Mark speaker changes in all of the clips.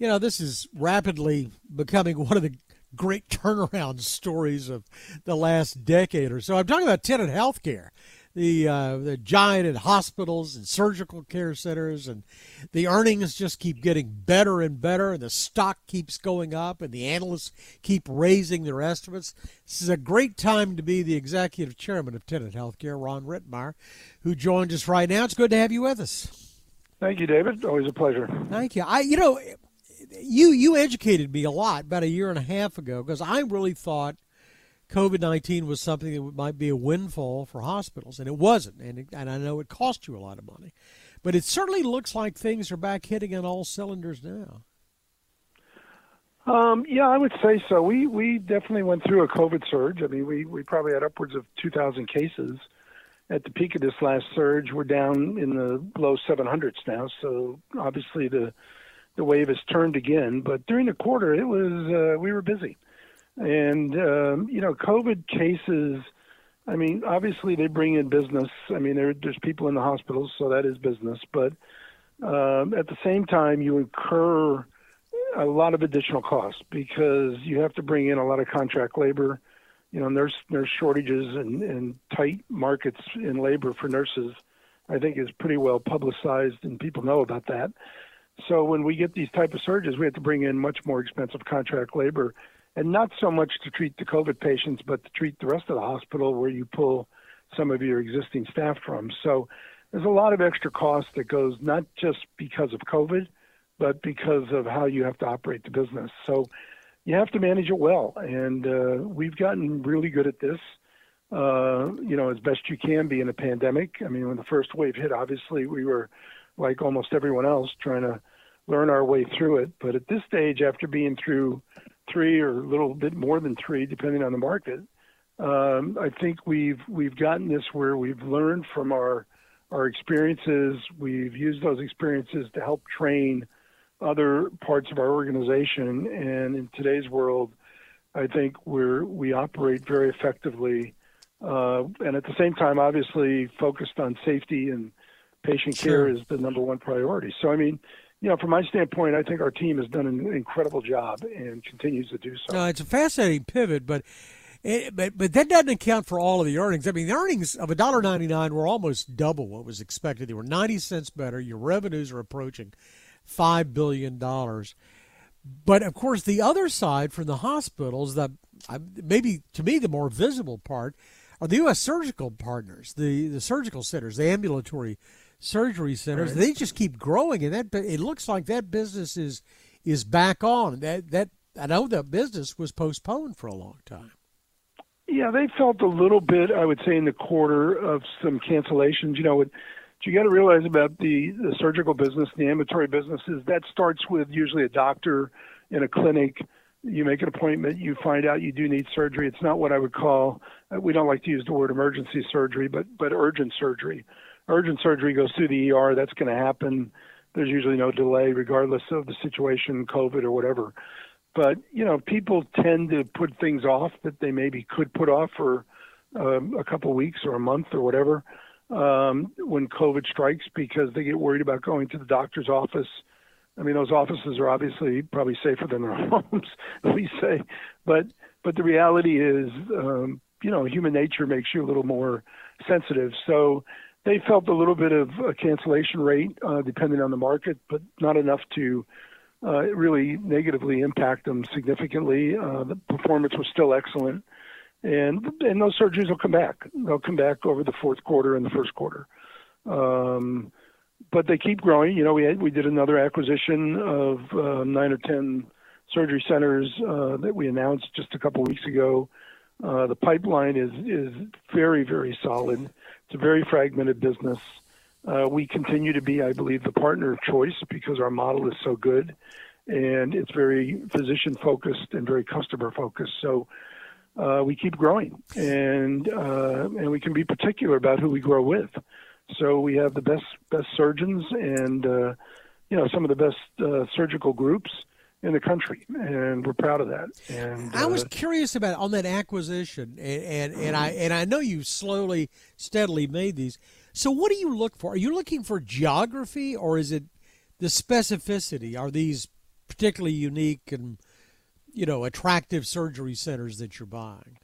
Speaker 1: you know, this is rapidly becoming one of the great turnaround stories of the last decade or so. I'm talking about Tenet Healthcare the uh, the giant in hospitals and surgical care centers, and the earnings just keep getting better and better, and the stock keeps going up, and the analysts keep raising their estimates. This is a great time to be the executive chairman of Tenet Healthcare, Ron Rittenmeyer, who joins us right now. It's good to have you with us.
Speaker 2: Thank you, David. Always a pleasure.
Speaker 1: Thank you. I, you know, you you educated me a lot about a year and a half ago because I really thought COVID 19 was something that might be a windfall for hospitals, and it wasn't. And, it, and I know it cost you a lot of money. But it certainly looks like things are back hitting on all cylinders now.
Speaker 2: Um, yeah, I would say so. We we definitely went through a COVID surge. I mean, we, we probably had upwards of 2,000 cases at the peak of this last surge. We're down in the low 700s now, so obviously the the wave has turned again. But during the quarter, it was uh, we were busy. And, um, you know, COVID cases, I mean, obviously they bring in business. I mean, there, there's people in the hospitals, so that is business. But um, at the same time, you incur a lot of additional costs because you have to bring in a lot of contract labor. You know, nurse nurse shortages and, and tight markets in labor for nurses, I think, is pretty well publicized, and people know about that. So when we get these type of surges, we have to bring in much more expensive contract labor and not so much to treat the COVID patients, but to treat the rest of the hospital where you pull some of your existing staff from. So there's a lot of extra cost that goes not just because of COVID, but because of how you have to operate the business. So you have to manage it well, and uh, we've gotten really good at this. Uh, you know, as best you can be in a pandemic. I mean, when the first wave hit, obviously we were like almost everyone else trying to learn our way through it. But at this stage, after being through three or a little bit more than three, depending on the market. Um, I think we've we've gotten this where we've learned from our our experiences. We've used those experiences to help train other parts of our organization. And in today's world, I think we're we operate very effectively, uh, and at the same time, obviously focused on safety and patient sure. care is the number one priority. So I mean, you know, from my standpoint, I think our team has done an incredible job and continues to do so.
Speaker 1: No, it's a fascinating pivot, but it, but but that doesn't account for all of the earnings. I mean, the earnings of $1.99 were almost double what was expected. They were 90 cents better. Your revenues are approaching $5 billion. But of course, the other side from the hospitals, that maybe to me the more visible part, are the U.S. surgical partners, the, the surgical centers, the ambulatory surgery centers. Right. They just keep growing, and that it looks like that business is is back on. That that I know that business was postponed for a long time.
Speaker 2: Yeah, they felt a little bit, I would say, in the quarter of some cancellations. You know, what you got to realize about the, the surgical business, the ambulatory business, is that starts with usually a doctor in a clinic. You make an appointment, you find out you do need surgery. It's not what I would call, we don't like to use the word emergency surgery, but, but urgent surgery urgent surgery goes through the ER, that's going to happen. There's usually no delay, regardless of the situation, COVID or whatever. But you know, people tend to put things off that they maybe could put off for um, a couple weeks or a month or whatever um, when COVID strikes because they get worried about going to the doctor's office. I mean, those offices are obviously probably safer than their homes, we say, but but the reality is, um, you know, human nature makes you a little more sensitive. So they felt a little bit of a cancellation rate uh, depending on the market, but not enough to uh, really negatively impact them significantly. Uh, the performance was still excellent, and and those surgeries will come back. They'll come back over the fourth quarter and the first quarter. Um, but they keep growing. You know, we had, we did another acquisition of uh, nine or ten surgery centers uh, that we announced just a couple weeks ago. Uh, the pipeline is is very very solid. It's a very fragmented business. Uh, we continue to be, I believe, the partner of choice because our model is so good, and it's very physician focused and very customer focused. So uh, we keep growing, and uh, and we can be particular about who we grow with. So we have the best best surgeons and uh, you know some of the best uh, surgical groups in the country, and we're proud of that. And
Speaker 1: I was uh, curious about on that acquisition, and, and, and I and I know you slowly, steadily made these. So, what do you look for? Are you looking for geography, or is it the specificity? Are these particularly unique and you know attractive surgery centers that you're buying?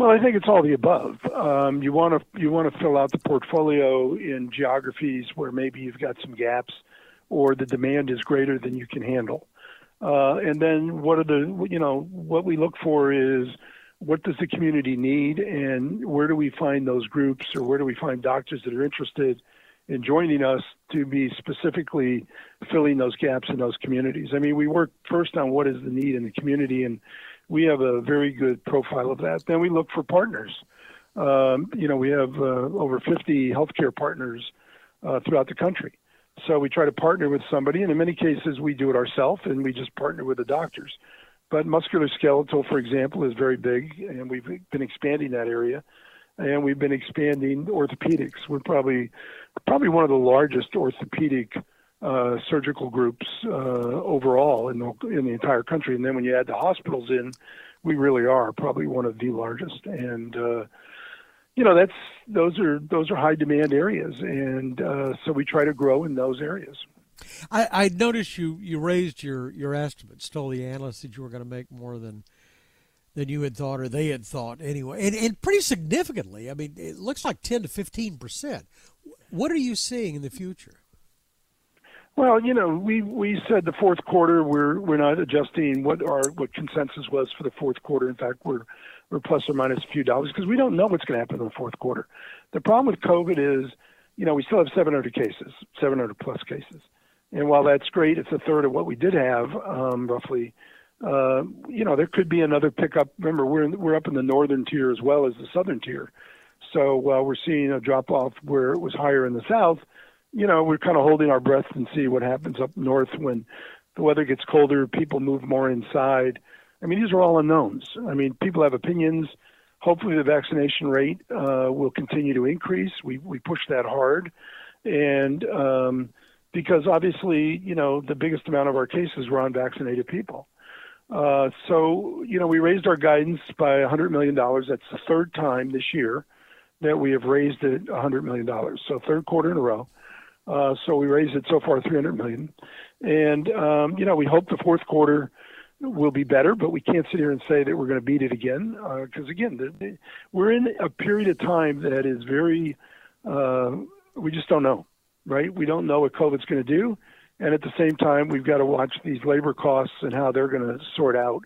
Speaker 2: Well, I think it's all the above. Um, you want to you want to fill out the portfolio in geographies where maybe you've got some gaps, or the demand is greater than you can handle. Uh, and then what are the you know what we look for is what does the community need, and where do we find those groups, or where do we find doctors that are interested in joining us to be specifically filling those gaps in those communities. I mean, we work first on what is the need in the community, and we have a very good profile of that. Then we look for partners. Um, you know, we have uh, over 50 healthcare partners uh, throughout the country. So we try to partner with somebody, and in many cases we do it ourselves, and we just partner with the doctors. But musculoskeletal, for example, is very big, and we've been expanding that area and we've been expanding orthopedics. We're probably probably one of the largest orthopedic uh, surgical groups uh, overall in the in the entire country. And then when you add the hospitals in, we really are probably one of the largest. And uh, you know that's those are those are high demand areas, and uh, so we try to grow in those areas.
Speaker 1: I, I noticed you you raised your your estimates. Told the analysts that you were going to make more than than you had thought or they had thought anyway, and, and pretty significantly. I mean, it looks like 10 to 15 percent. What are you seeing in the future?
Speaker 2: Well, you know, we we said the fourth quarter we're we're not adjusting what our what consensus was for the fourth quarter. In fact, we're we're plus or minus a few dollars because we don't know what's going to happen in the fourth quarter. The problem with COVID is, you know, we still have 700 cases, 700 plus cases, and while that's great, it's a third of what we did have, um, roughly uh, you know, there could be another pickup. Remember, we're in, we're up in the northern tier as well as the southern tier. So while we're seeing a drop off where it was higher in the south, you know, we're kind of holding our breath and see what happens up north when the weather gets colder, people move more inside. I mean, these are all unknowns. I mean, people have opinions. Hopefully, the vaccination rate uh, will continue to increase. We we push that hard, and um, because obviously, you know, the biggest amount of our cases were unvaccinated people. Uh, so, you know, we raised our guidance by $100 million. That's the third time this year that we have raised it $100 million. So, third quarter in a row. Uh, so, we raised it so far 300 million. And, um, you know, we hope the fourth quarter will be better, but we can't sit here and say that we're going to beat it again. Because, uh, again, the, the, we're in a period of time that is very, uh, we just don't know, right? We don't know what COVID's going to do and at the same time, we've got to watch these labor costs and how they're going to sort out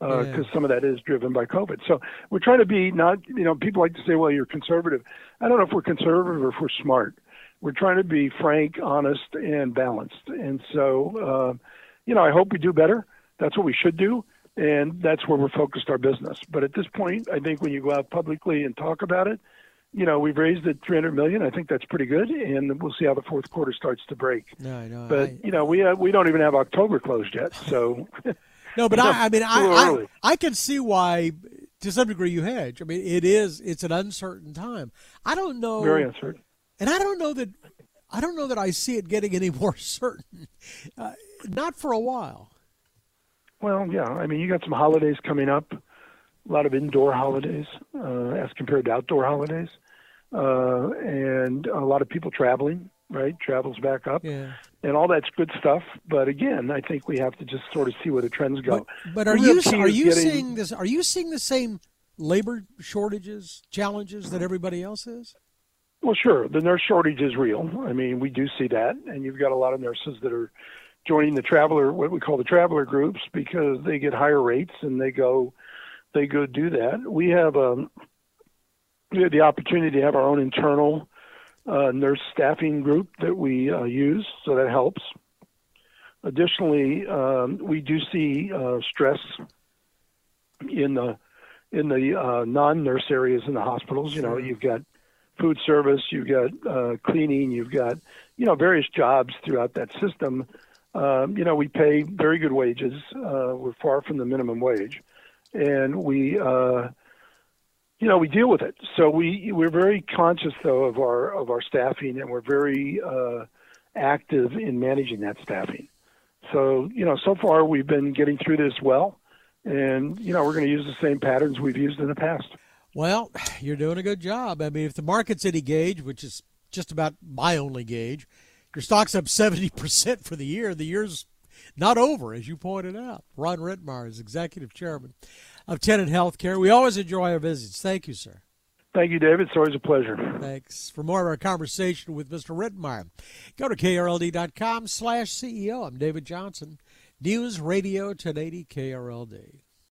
Speaker 2: because uh, yeah. some of that is driven by COVID. So we're trying to be not, you know, people like to say, well, you're conservative. I don't know if we're conservative or if we're smart. We're trying to be frank, honest, and balanced. And so, uh, you know, I hope we do better. That's what we should do. And that's where we're focused our business. But at this point, I think when you go out publicly and talk about it, you know, we've raised it 300 million. I think that's pretty good, and we'll see how the fourth quarter starts to break.
Speaker 1: No, no,
Speaker 2: but I, you know, we have, we don't even have October closed yet, so.
Speaker 1: no, but I, I mean, I, I I can see why, to some degree, you hedge. I mean, it is it's an uncertain time. I don't know.
Speaker 2: Very uncertain.
Speaker 1: And I don't know that I don't know that I see it getting any more certain. Uh, not for a while.
Speaker 2: Well, yeah. I mean, you got some holidays coming up a lot of indoor holidays uh, as compared to outdoor holidays, uh, and a lot of people traveling. Right, travels back up,
Speaker 1: yeah.
Speaker 2: and all that's good stuff. But again, I think we have to just sort of see where the trends go.
Speaker 1: But, but are you are you getting, seeing this? Are you seeing the same labor shortages, challenges that everybody else is?
Speaker 2: Well, sure. The nurse shortage is real. I mean, we do see that, and you've got a lot of nurses that are joining the traveler, what we call the traveler groups, because they get higher rates and they go they go do that. We have um, we have the opportunity to have our own internal uh, nurse staffing group that we uh, use, so that helps. Additionally, um, we do see uh, stress in the in the uh, non-nurse areas in the hospitals. You know, you've got food service, you've got uh, cleaning, you've got you know various jobs throughout that system. Um, you know, we pay very good wages. Uh, we're far from the minimum wage and we uh, you know we deal with it. So we we're very conscious though of our of our staffing, and we're very uh, active in managing that staffing. So you know, so far we've been getting through this well, and you know we're going to use the same patterns we've used in the past.
Speaker 1: Well, you're doing a good job. I mean, if the market's any gauge, which is just about my only gauge, your stock's up seventy percent for the year. The year's not over, as you pointed out. Ron Rittenmeyer is executive chairman of Tenet Healthcare. We always enjoy our visits. Thank you, sir.
Speaker 2: Thank you, David. It's always a pleasure.
Speaker 1: Thanks. For more of our conversation with Mr. Rittenmeyer, go to krld.com slash CEO. I'm David Johnson. News Radio 1080 KRLD.